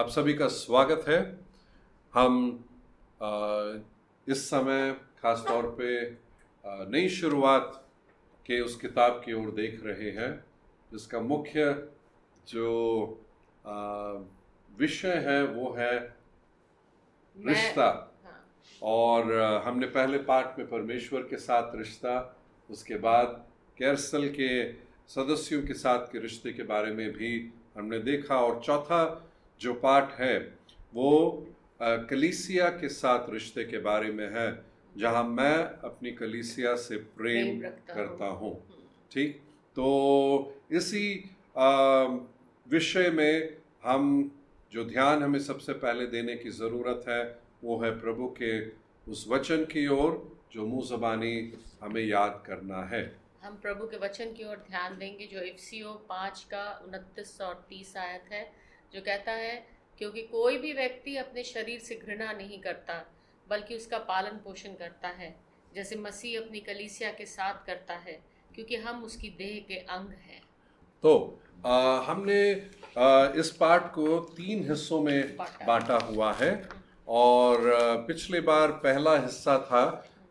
आप सभी का स्वागत है। हम आ, इस समय खास तौर पे नई शुरुआत के उस किताब की ओर देख रहे हैं जिसका मुख्य जो विषय है वो है रिश्ता। हाँ। और हमने पहले पार्ट में परमेश्वर के साथ रिश्ता उसके बाद कैरसल के सदस्यों के साथ के रिश्ते के बारे में भी हमने देखा। और चौथा जो पाठ है वो कलीसिया के साथ रिश्ते के बारे में है जहाँ मैं अपनी कलीसिया से प्रेम, प्रेम करता हूँ। हम्म। ठीक? तो इसी विषय में हम जो ध्यान हमें सबसे पहले देने की ज़रूरत है वो है प्रभु के उस वचन की ओर जो मुँह जबानी हमें याद करना है। हम प्रभु के वचन की ओर ध्यान देंगे जो एफसीओ पाँच का उनतीस और तीस आयत है। जो कहता है क्योंकि कोई भी व्यक्ति अपने शरीर से घृणा नहीं करता बल्कि उसका पालन पोषण करता है जैसे मसीह अपनी कलीसिया के साथ करता है क्योंकि हम उसकी देह के अंग हैं तो आ, हमने आ, इस पाठ को तीन हिस्सों में बांटा हुआ है और पिछली बार पहला हिस्सा था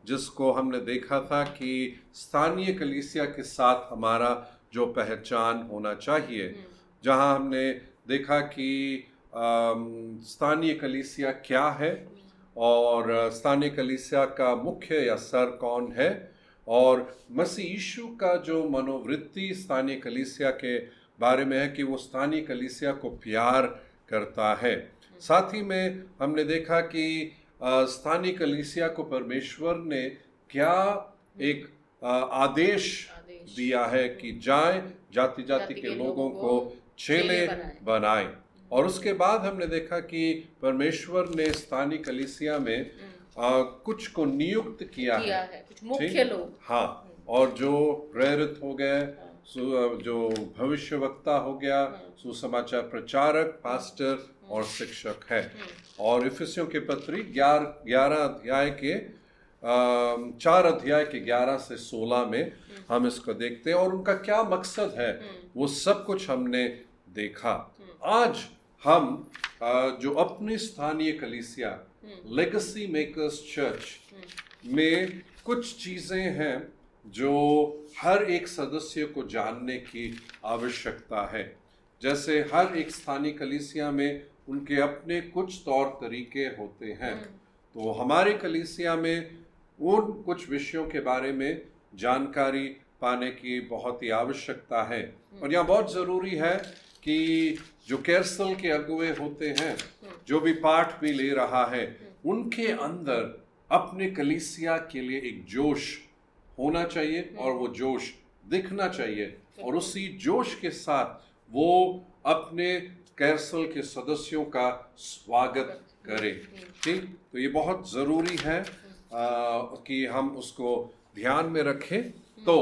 जिसको हमने देखा था कि स्थानीय कलीसिया के साथ हमारा जो पहचान होना चाहिए हम्म। जहाँ हमने देखा कि स्थानीय कलीसिया क्या है और स्थानीय कलीसिया का मुख्य या सर कौन है और मसीह यीशु का जो मनोवृत्ति स्थानीय कलीसिया के बारे में है कि वो स्थानीय कलीसिया को प्यार करता है। साथ ही में हमने देखा कि स्थानीय कलीसिया को परमेश्वर ने क्या एक आदेश, दिया है कि जाए जाति जाति के लोगों को छेले बनाए। और उसके बाद हमने देखा कि परमेश्वर ने स्थानीय कलीसिया में हम्म। आ, कुछ को नियुक्त किया, किया है, है। कुछ मुख्य लोग। हाँ। और जो प्रेरित हो गए हाँ। जो भविष्य वक्ता हो गया हाँ। सुसमाचार प्रचारक पास्टर और शिक्षक है। और इफिसियों के पत्री ग्यारह ग्यारह अध्याय के चार अध्याय के ग्यारह से सोलह में हम इसको देखते हैं। और उनका क्या मकसद है? वो सब कुछ हमने देखा। आज हम जो अपने स्थानीय कलीसिया लेगेसी मेकर्स चर्च में कुछ चीज़ें हैं जो हर एक सदस्य को जानने की आवश्यकता है। जैसे हर एक स्थानीय कलीसिया में उनके अपने कुछ तौर तरीके होते हैं। हम्म। तो हमारे कलीसिया में उन कुछ विषयों के बारे में जानकारी पाने की बहुत ही आवश्यकता है। हम्म। और यहाँ बहुत ज़रूरी है कि जो कैरसल के अगुए होते हैं। जो भी पाठ भी ले रहा है उनके अंदर अपने कलीसिया के लिए एक जोश होना चाहिए और वो जोश दिखना चाहिए और उसी जोश के साथ वो अपने कैरसल के सदस्यों का स्वागत करें ठीक तो ये बहुत ज़रूरी है आ, कि हम उसको ध्यान में रखें तो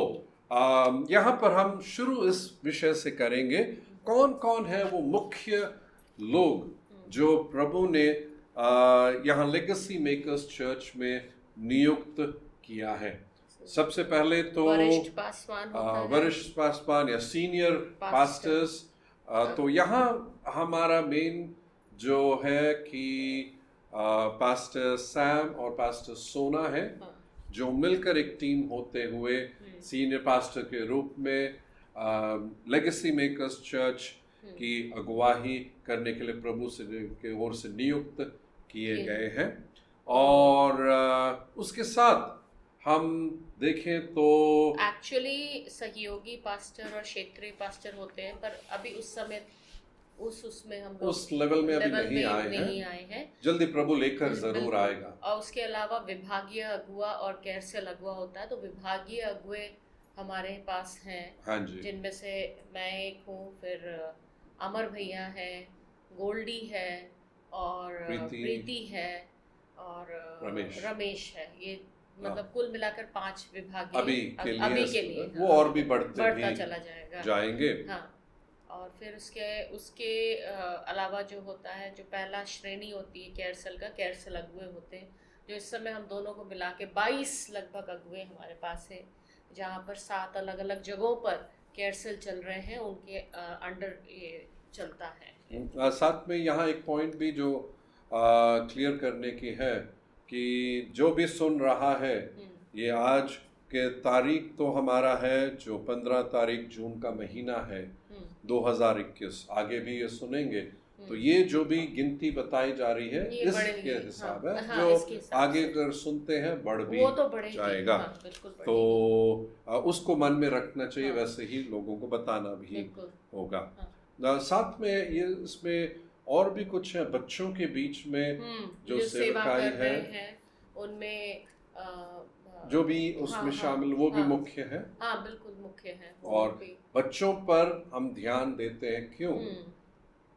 यहाँ पर हम शुरू इस विषय से करेंगे कौन कौन है वो मुख्य लोग जो प्रभु ने यहाँ लेगेसी मेकर्स चर्च में नियुक्त किया है सबसे पहले तो वरिष्ठ पासवान वरिष्ठ पासवान या सीनियर पास्टर्स तो यहाँ हमारा मेन जो है कि पास्टर सैम और पास्टर सोना है हाँ। जो मिलकर एक टीम होते हुए सीनियर हम्म। पास्टर के रूप में लेगेसी मेकर्स चर्च की अगुवाही करने के लिए प्रभु से के ओर से नियुक्त किए गए हैं। और आ, उसके साथ हम देखें तो एक्चुअली सहयोगी पास्टर और क्षेत्रीय पास्टर होते हैं पर अभी उस समय उस उसमें हम उस लेवल में अभी नहीं, आए, नहीं आए हैं। जल्दी प्रभु लेकर ज़रूर आएगा। और उसके अलावा विभागीय अगुआ और कैरसल अगुआ होता है तो विभागीय अगुए हमारे पास हैं। हाँ जी। जिनमें से मैं एक हूँ फिर अमर भैया है गोल्डी है और प्रीति। है और रमेश। रमेश है। ये मतलब हाँ। कुल मिलाकर पाँच विभाग अभी के लिए अभी के लिए वो और भी बढ़ते बढ़ता चला जाएगा। जाएँगे। हाँ। और फिर उसके उसके अलावा जो होता है जो पहला श्रेणी होती है कैरसल का कैरसल अगुए होते हैं जो इस समय हम दोनों को मिला के बाईस लगभग अगुए हमारे पास है। जहाँ पर सात अलग अलग जगहों पर कैरसल चल रहे हैं उनके अंडर ये चलता है साथ में यहाँ एक पॉइंट भी जो क्लियर करने की है कि जो भी सुन रहा है हम्म। ये आज के तारीख तो हमारा है जो पंद्रह तारीख जून का महीना है 2021 हम्म। आगे भी ये सुनेंगे तो ये जो भी गिनती बताई जा रही है इसके हिसाब हाँ, है हाँ, जो आगे अगर सुनते हैं बढ़ भी तो जाएगा। हाँ, तो उसको मन में रखना चाहिए हाँ, वैसे ही लोगों को बताना भी होगा। हाँ, साथ में ये इसमें और भी कुछ है बच्चों के बीच में हम्म, जो सेवकाई है, है उनमें जो भी उसमें हाँ, शामिल वो भी मुख्य है। हाँ बिल्कुल मुख्य है और बच्चों पर हम ध्यान देते हैं क्यों? हम्म।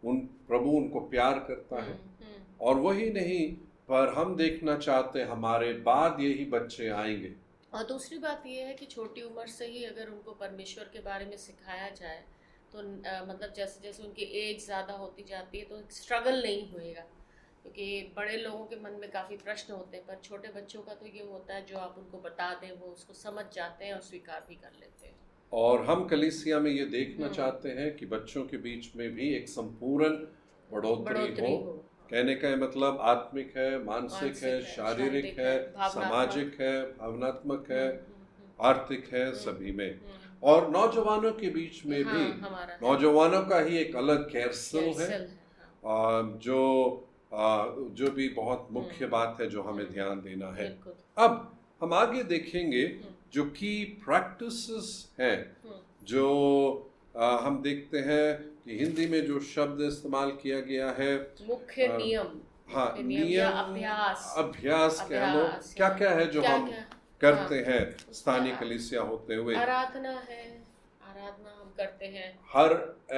उन प्रभु उनको प्यार करता है। हम्म। और वही नहीं पर हम देखना चाहते हमारे बाद यही बच्चे आएँगे। और दूसरी बात यह है कि छोटी उम्र से ही अगर उनको परमेश्वर के बारे में सिखाया जाए तो आ, मतलब जैसे जैसे उनकी एज ज़्यादा होती जाती है तो स्ट्रगल नहीं होएगा। क्योंकि बड़े लोगों के मन में काफ़ी प्रश्न होते हैं पर छोटे बच्चों का तो ये होता है जो आप उनको बता दें वो उसको समझ जाते हैं और स्वीकार भी कर लेते हैं। और हम कलिसिया में ये देखना हम्म। चाहते हैं कि बच्चों के बीच में भी एक संपूर्ण बढ़ोतरी हो। कहने का मतलब आत्मिक है मानसिक है शारीरिक है सामाजिक है भावनात्मक है हम्म, हम्म, आर्थिक है सभी में। और नौजवानों के बीच में हाँ, भी नौजवानों का ही एक अलग कैरसल है। हाँ। जो जो भी बहुत मुख्य बात है जो हमें ध्यान देना है। अब हम आगे देखेंगे जो की प्रैक्टिस हैं। जो आ, हम देखते हैं कि हिंदी में जो शब्द इस्तेमाल किया गया है मुख्य नियम हाँ नियम अभ्यास। अभ्यास कह लो क्या क्या है जो क्या हम क्या? करते हाँ, हैं स्थानीय कलिसिया होते हुए। आराधना है आराधना हम करते हैं। हर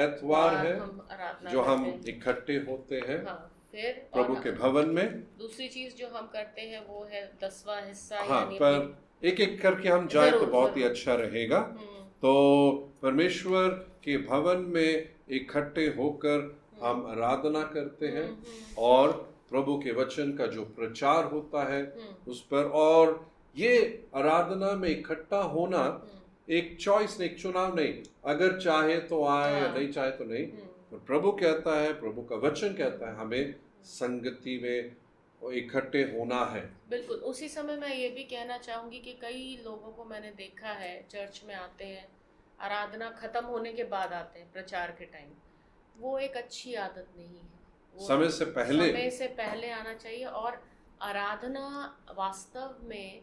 एतवार है जो हम इकट्ठे होते हैं हाँ, फिर प्रभु के भवन में। दूसरी चीज़ जो हम करते हैं वो है दसवा हिस्सा हाँ पर एक एक करके हम जाए तो बहुत ही अच्छा रहेगा। हम्म। तो परमेश्वर के भवन में इकट्ठे होकर हम्म। हम आराधना करते हैं हम्म, और प्रभु के वचन का जो प्रचार होता है उस पर और ये आराधना में इकट्ठा होना एक चॉइस नहीं एक चुनाव नहीं। अगर चाहे तो आए या हाँ। नहीं चाहे तो नहीं। तो प्रभु कहता है प्रभु का वचन कहता है हमें संगति में इकट्ठे होना है। बिल्कुल उसी समय मैं ये भी कहना चाहूँगी कि कई लोगों को मैंने देखा है चर्च में आते हैं आराधना खत्म होने के बाद आते हैं प्रचार के टाइम। वो एक अच्छी आदत नहीं है। समय से पहले समय से पहले आना चाहिए और आराधना वास्तव में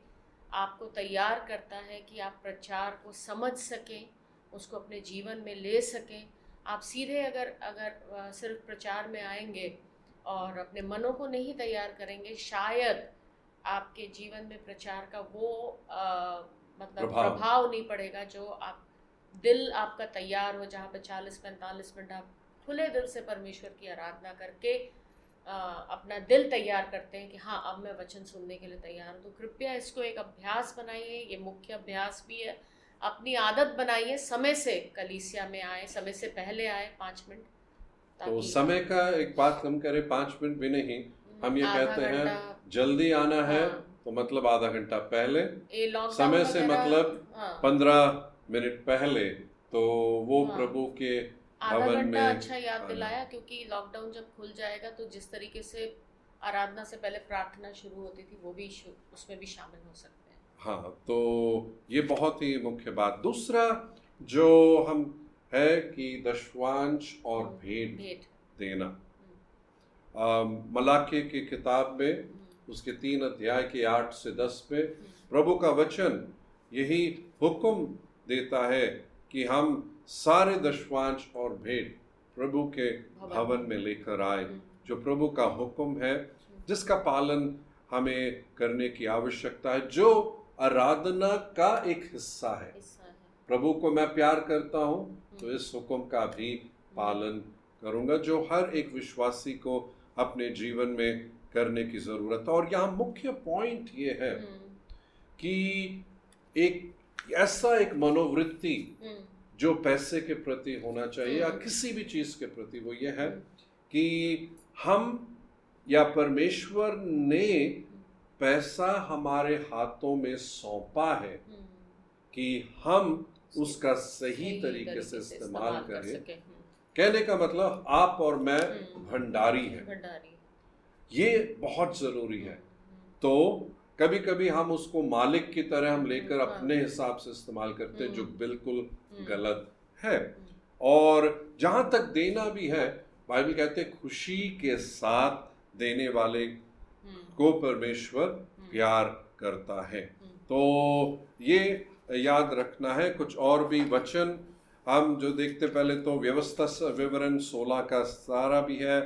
आपको तैयार करता है कि आप प्रचार को समझ सकें उसको अपने जीवन में ले सकें। आप सीधे अगर अगर सिर्फ़ प्रचार में आएँगे और अपने मनों को नहीं तैयार करेंगे शायद आपके जीवन में प्रचार का वो आ, मतलब प्रभाव।, प्रभाव नहीं पड़ेगा जो आप दिल आपका तैयार हो जहाँ पे चालीस पैंतालीस मिनट आप खुले दिल से परमेश्वर की आराधना करके आ, अपना दिल तैयार करते हैं कि हाँ अब मैं वचन सुनने के लिए तैयार हूँ। तो कृपया इसको एक अभ्यास बनाइए ये मुख्य अभ्यास भी है। अपनी आदत बनाइए समय से कलीसिया में आए समय से पहले आए पाँच मिनट। तो समय का एक बात कम करें पाँच मिनट भी नहीं हम ये कहते हैं जल्दी आना है हाँ। तो मतलब आधा घंटा पहले समय से मतलब हाँ। पंद्रह मिनट पहले तो वो हाँ। प्रभु के भवन में अच्छा याद दिलाया क्योंकि लॉकडाउन जब खुल जाएगा तो जिस तरीके से आराधना से पहले प्रार्थना शुरू होती थी वो भी उसमें भी शामिल हो सकते हैं हाँ तो ये बहुत ही मुख्य बात दूसरा जो हम है कि दशवांश और हम्म, भेंट। देना। हम्म। मलाके की किताब में हम्म। उसके तीन अध्याय के आठ से दस में प्रभु का वचन यही हुक्म देता है कि हम सारे दशवांश और भेंट प्रभु के भवन में लेकर आए जो प्रभु का हुक्म है जिसका पालन हमें करने की आवश्यकता है जो आराधना का एक हिस्सा है। प्रभु को मैं प्यार करता हूँ तो इस हुक्म का भी पालन करूँगा जो हर एक विश्वासी को अपने जीवन में करने की ज़रूरत है और यहाँ मुख्य पॉइंट ये है हम्म। कि एक ऐसा एक मनोवृत्ति हम्म। जो पैसे के प्रति होना चाहिए या हम्म। किसी भी चीज़ के प्रति वो ये है कि हम या परमेश्वर ने पैसा हमारे हाथों में सौंपा है कि हम उसका सही तरीके से इस्तेमाल करें कहने का मतलब आप और मैं भंडारी है। ये बहुत ज़रूरी है। तो कभी कभी हम उसको मालिक की तरह हम लेकर हाँ। अपने हिसाब से इस्तेमाल करते हैं जो बिल्कुल गलत है। और जहाँ तक देना भी है बाइबल कहते हैं खुशी के साथ देने वाले को परमेश्वर प्यार करता है। तो ये याद रखना है, कुछ और भी वचन। हम जो देखते पहले तो व्यवस्था विवरण 16 का सारा भी है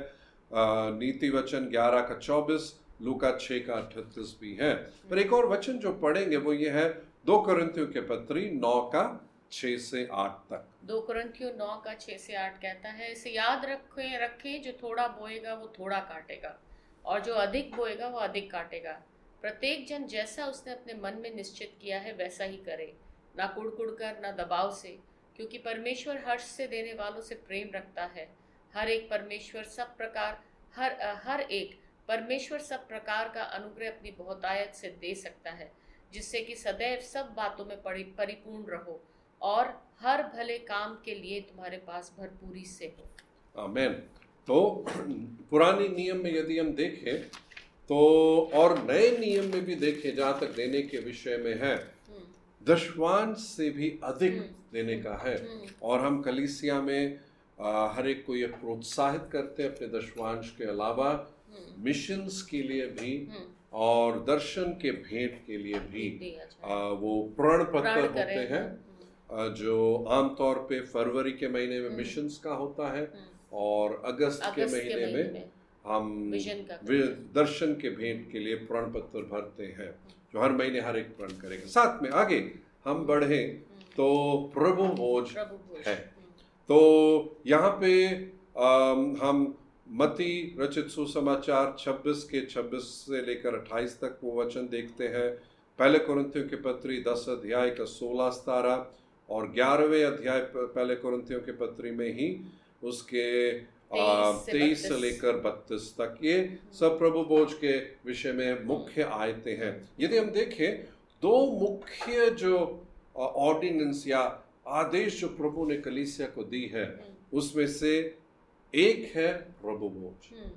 नीति वचन 11 का 24 लूका 6 का अठतीस भी है। पर एक और वचन जो पढ़ेंगे वो ये है, दो करंथियों के पत्री नौ का छ से आठ तक। दो करंथियों नौ का छ से आठ कहता है, इसे याद रखें रखें, जो थोड़ा बोएगा वो थोड़ा काटेगा, और जो अधिक बोएगा वो अधिक काटेगा। प्रत्येक जन जैसा उसने अपने मन में निश्चित किया है, वैसा ही करे। ना कुड़कुड़ कर ना दबाव से, क्योंकि परमेश्वर हर्ष से देने वालों से प्रेम रखता है। हर एक परमेश्वर सब प्रकार, हर हर एक परमेश्वर सब प्रकार का अनुग्रह अपनी बहुतायत से दे सकता है, जिससे कि सदैव सब बातों में परिपूर्ण रहो और हर भले काम के लिए तुम्हारे पास भरपूरी से हो। आमेन। तो पुरानी नियम में यदि हम देखें तो और नए नियम में भी देखें जहाँ तक देने के विषय में है हम्म। दशवांश से भी अधिक हम्म। देने का है हम्म। और हम कलिसिया में आ, हर एक को ये प्रोत्साहित करते हैं अपने दशवांश के अलावा मिशंस के लिए भी और दर्शन के भेंट के लिए भी अच्छा। आ, वो प्रण पत्र होते हैं जो आमतौर पे फरवरी के महीने में मिशंस का होता है और अगस्त, के महीने में हम दर्शन के भेंट के लिए प्रण पत्र भरते हैं जो हर महीने हर एक प्रण करेगा। साथ में आगे हम बढ़े तो प्रभु भोज है। तो यहाँ पे आ, हम मती रचित सुसमाचार 26 के 26 से लेकर 28 तक वो वचन देखते हैं। पहले कुरंथियों के पत्री 10 अध्याय का 16 सतारा और 11वें अध्याय पहले कुरंथियों के पत्री में ही उसके तेईस से लेकर बत्तीस तक ये सब प्रभु बोझ के विषय में मुख्य आयते हैं। यदि हम देखें दो मुख्य जो ऑर्डिनेंस या आदेश जो प्रभु ने कलीसिया को दी है हम्म। उसमें से एक है प्रभु बोझ। हम्म।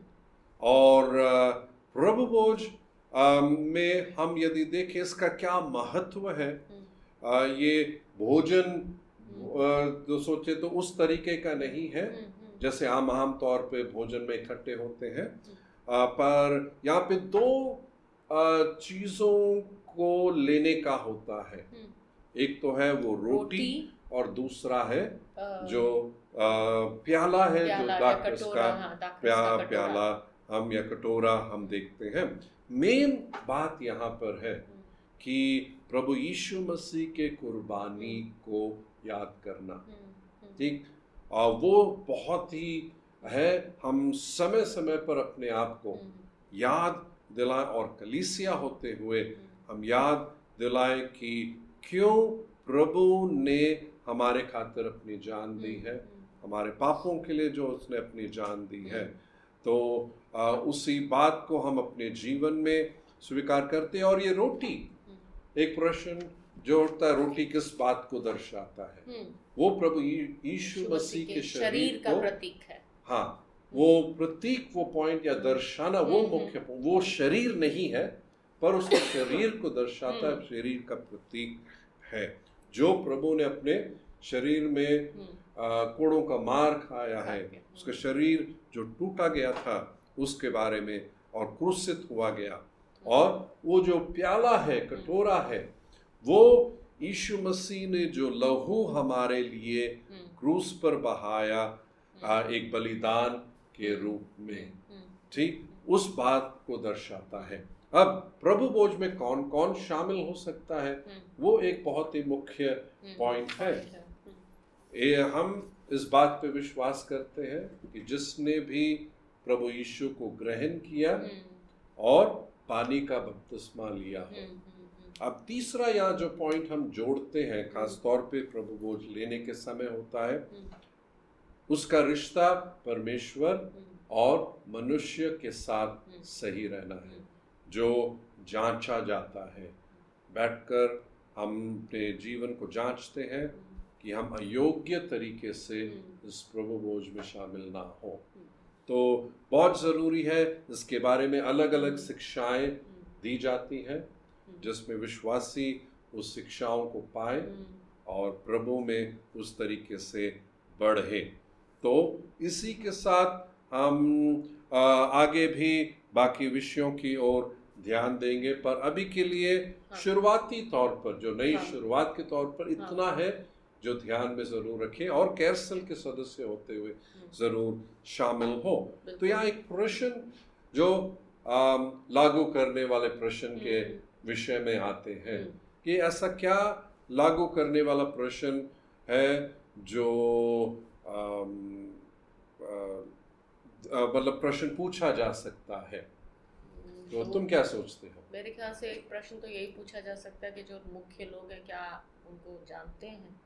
और प्रभु बोझ में हम यदि देखें इसका क्या महत्व है? हम्म। ये भोजन जो सोचे तो उस तरीके का नहीं है। जैसे आम आम तौर पे भोजन में इकट्ठे होते हैं। आ, पर यहाँ पे दो चीज़ों को लेने का होता है। हम्म। एक तो है वो रोटी रोटी। और दूसरा है जो आ, प्याला है प्याला जो दाकस का हाँ, प्या प्याला हम या कटोरा हम देखते हैं। मेन बात यहाँ पर है हम्म। कि प्रभु यीशु मसीह के कुर्बानी को याद करना। हम्म, ठीक? वो बहुत ही है हम समय समय पर अपने आप को हम्म। याद दिलाएँ और कलीसिया होते हुए हम्म। हम याद दिलाएँ कि क्यों प्रभु ने हमारे खातिर अपनी जान दी है हम्म, हमारे पापों के लिए जो उसने अपनी जान दी है तो आ, उसी बात को हम अपने जीवन में स्वीकार करते हैं और ये रोटी एक प्रश्न जो उठता है रोटी किस बात को दर्शाता है हम्म। वो प्रभु यीशु मसीह के शरीर का प्रतीक है। हाँ वो प्रतीक वो पॉइंट या दर्शाना वो हम्म, मुख्य हम्म। वो शरीर नहीं है पर उसके शरीर को दर्शाता है शरीर का प्रतीक है। जो प्रभु ने अपने शरीर में कोड़ों का मार खाया है उसका शरीर जो टूटा गया था उसके बारे में और क्रूसित हुआ गया। और वो जो प्याला है कटोरा है वो यीशु मसीह ने जो लहू हमारे लिए हम्म। क्रूस पर बहाया हम्म। एक बलिदान के रूप में। हम्म। ठीक? उस बात को दर्शाता है। अब प्रभु बोझ में कौन कौन शामिल हो सकता है? वो एक बहुत ही मुख्य पॉइंट है। ये हम इस बात पे विश्वास करते हैं कि जिसने भी प्रभु यीशु को ग्रहण किया और पानी का बपतिस्मा लिया हो। अब तीसरा यहाँ जो पॉइंट हम जोड़ते हैं खास तौर पे प्रभु बोझ लेने के समय होता है उसका रिश्ता परमेश्वर और मनुष्य के साथ सही रहना है जो जांचा जाता है। बैठकर हम अपने जीवन को जांचते हैं कि हम अयोग्य तरीके से हम्म। इस प्रभु बोझ में शामिल ना हो। हम्म। तो बहुत ज़रूरी है इसके बारे में अलग अलग हम्म। शिक्षाएँ दी जाती हैं। जिसमें विश्वासी उस शिक्षाओं को पाए और प्रभु में उस तरीके से बढ़े तो इसी के साथ हम आगे भी बाकी विषयों की ओर ध्यान देंगे पर अभी के लिए हाँ। शुरुआती तौर पर जो नई हाँ। शुरुआत के तौर पर इतना हाँ। है जो ध्यान में ज़रूर रखें और कैरसल के सदस्य होते हुए हम्म। ज़रूर शामिल हो तो यहाँ एक प्रश्न जो लागू करने वाले प्रश्न के हम्म। विषय में आते हैं हम्म। कि ऐसा क्या लागू करने वाला प्रश्न है जो मतलब प्रश्न पूछा जा सकता है। तो तुम क्या सोचते हो? मेरे ख्याल से एक प्रश्न तो यही पूछा जा सकता है कि जो मुख्य लोग हैं क्या उनको जानते हैं?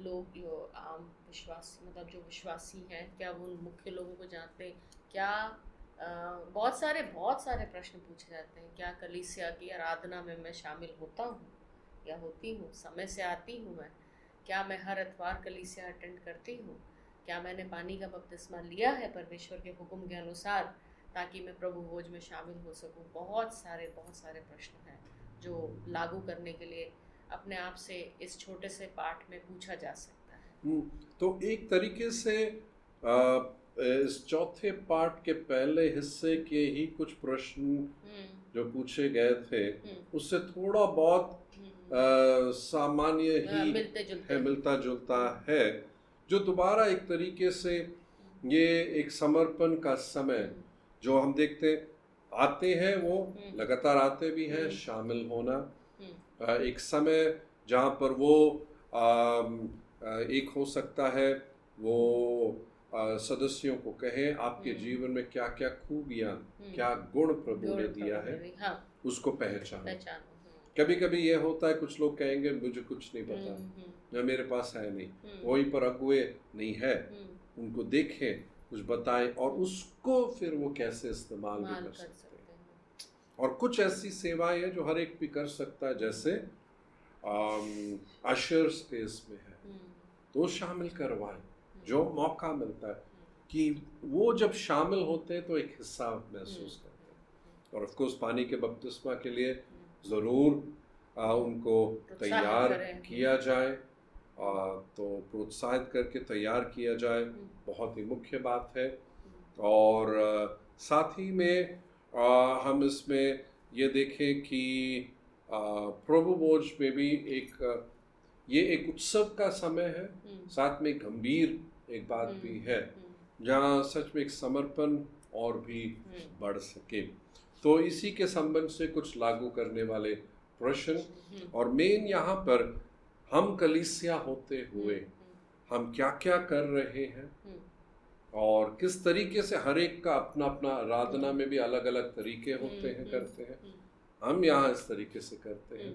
लोग जो आम विश्वासी मतलब जो विश्वासी हैं क्या वो उन मुख्य लोगों को जानते हैं? क्या बहुत सारे बहुत सारे प्रश्न पूछे जाते हैं। क्या कलिसिया की आराधना में मैं शामिल होता हूँ या होती हूँ? समय से आती हूँ मैं। क्या मैं हर एतवार कलिसिया अटेंड करती हूँ? क्या मैंने पानी का बपतिस्मा लिया है परमेश्वर के हुक्म के अनुसार ताकि मैं प्रभु भोज में शामिल हो सकूँ? बहुत सारे बहुत सारे प्रश्न हैं जो लागू करने के लिए अपने आप से इस छोटे से पाठ में पूछा जा सकता है। हम्म, तो एक तरीके से आ, इस चौथे पार्ट के पहले हिस्से के ही कुछ प्रश्न हम्म। जो पूछे गए थे हम्म। उससे थोड़ा बहुत सामान्य ही मिलते है मिलता जुलता है जो दोबारा एक तरीके से ये एक समर्पण का समय जो हम देखते आते हैं वो हम्म। लगातार आते भी हैं हम्म। शामिल होना हम्म। एक समय जहाँ पर वो एक हो सकता है वो सदस्यों को कहे आपके जीवन में क्या क्या खूबियाँ क्या गुण प्रभु ने दिया है हाँ। उसको पहचान। कभी कभी ये होता है कुछ लोग कहेंगे मुझे कुछ नहीं पता। मेरे पास है नहीं। वहीं पर अगुए नहीं है। उनको देखें कुछ बताएँ और हम्म। उसको फिर वो कैसे इस्तेमाल भी कर सकते हैं। और कुछ ऐसी सेवाएँ हैं जो हर एक भी कर सकता है जैसे अशर स्पेस में है। हम्म। तो शामिल करवाएँ। हम्म। जो मौका मिलता है कि वो जब शामिल होते हैं तो एक हिस्सा महसूस करते हैं। और ऑफकोर्स पानी के बपतिस्मा के लिए ज़रूर उनको तैयार किया जाए तो प्रोत्साहित करके तैयार किया जाए हम्म। बहुत ही मुख्य बात है। और साथ ही में हम इसमें ये देखें कि प्रभु बोझ में भी एक ये एक उत्सव का समय है। हम्म। साथ में गंभीर एक बात भी हम्म। है जहाँ सच में एक समर्पण और भी बढ़ सके। तो इसी के संबंध से कुछ लागू करने वाले प्रश्न और मेन यहाँ पर हम कलिसिया होते हुए हम्म, हम्म। हम क्या क्या कर रहे हैं? हम्म। और किस तरीके से हर एक का अपना अपना आराधना में भी अलग अलग तरीके होते हैं करते हैं। हम यहाँ इस तरीके से करते हैं।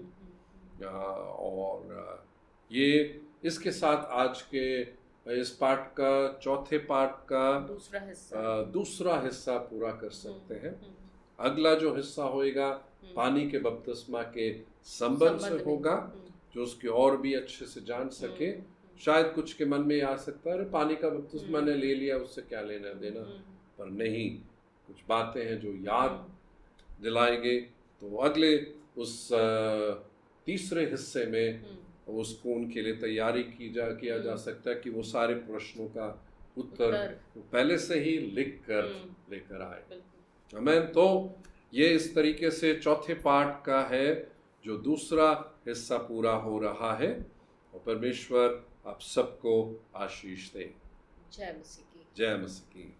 और ये इसके साथ आज के इस पाठ का चौथे पाठ का दूसरा हिस्सा। दूसरा हिस्सा पूरा कर सकते हैं। अगला जो हिस्सा होएगा पानी के बपतिस्मा के संबंध से होगा जो उसकी और भी अच्छे से जान हम्म, सके। हम्म। शायद कुछ के मन में आ सकता है पानी का बपतिस्मा ने ले लिया उससे क्या लेना देना? हम्म, पर नहीं कुछ बातें हैं जो याद दिलाएँगे। तो अगले उस तीसरे हिस्से में उसको उनके लिए तैयारी की जा किया जा सकता है कि वो सारे प्रश्नों का उत्तर पहले से ही लिख कर लेकर आए। हमें तो ये इस तरीके से चौथे पार्ट का है जो दूसरा हिस्सा पूरा हो रहा है। और परमेश्वर आप सबको आशीष दे। जय मसीह की। जय मसीह की।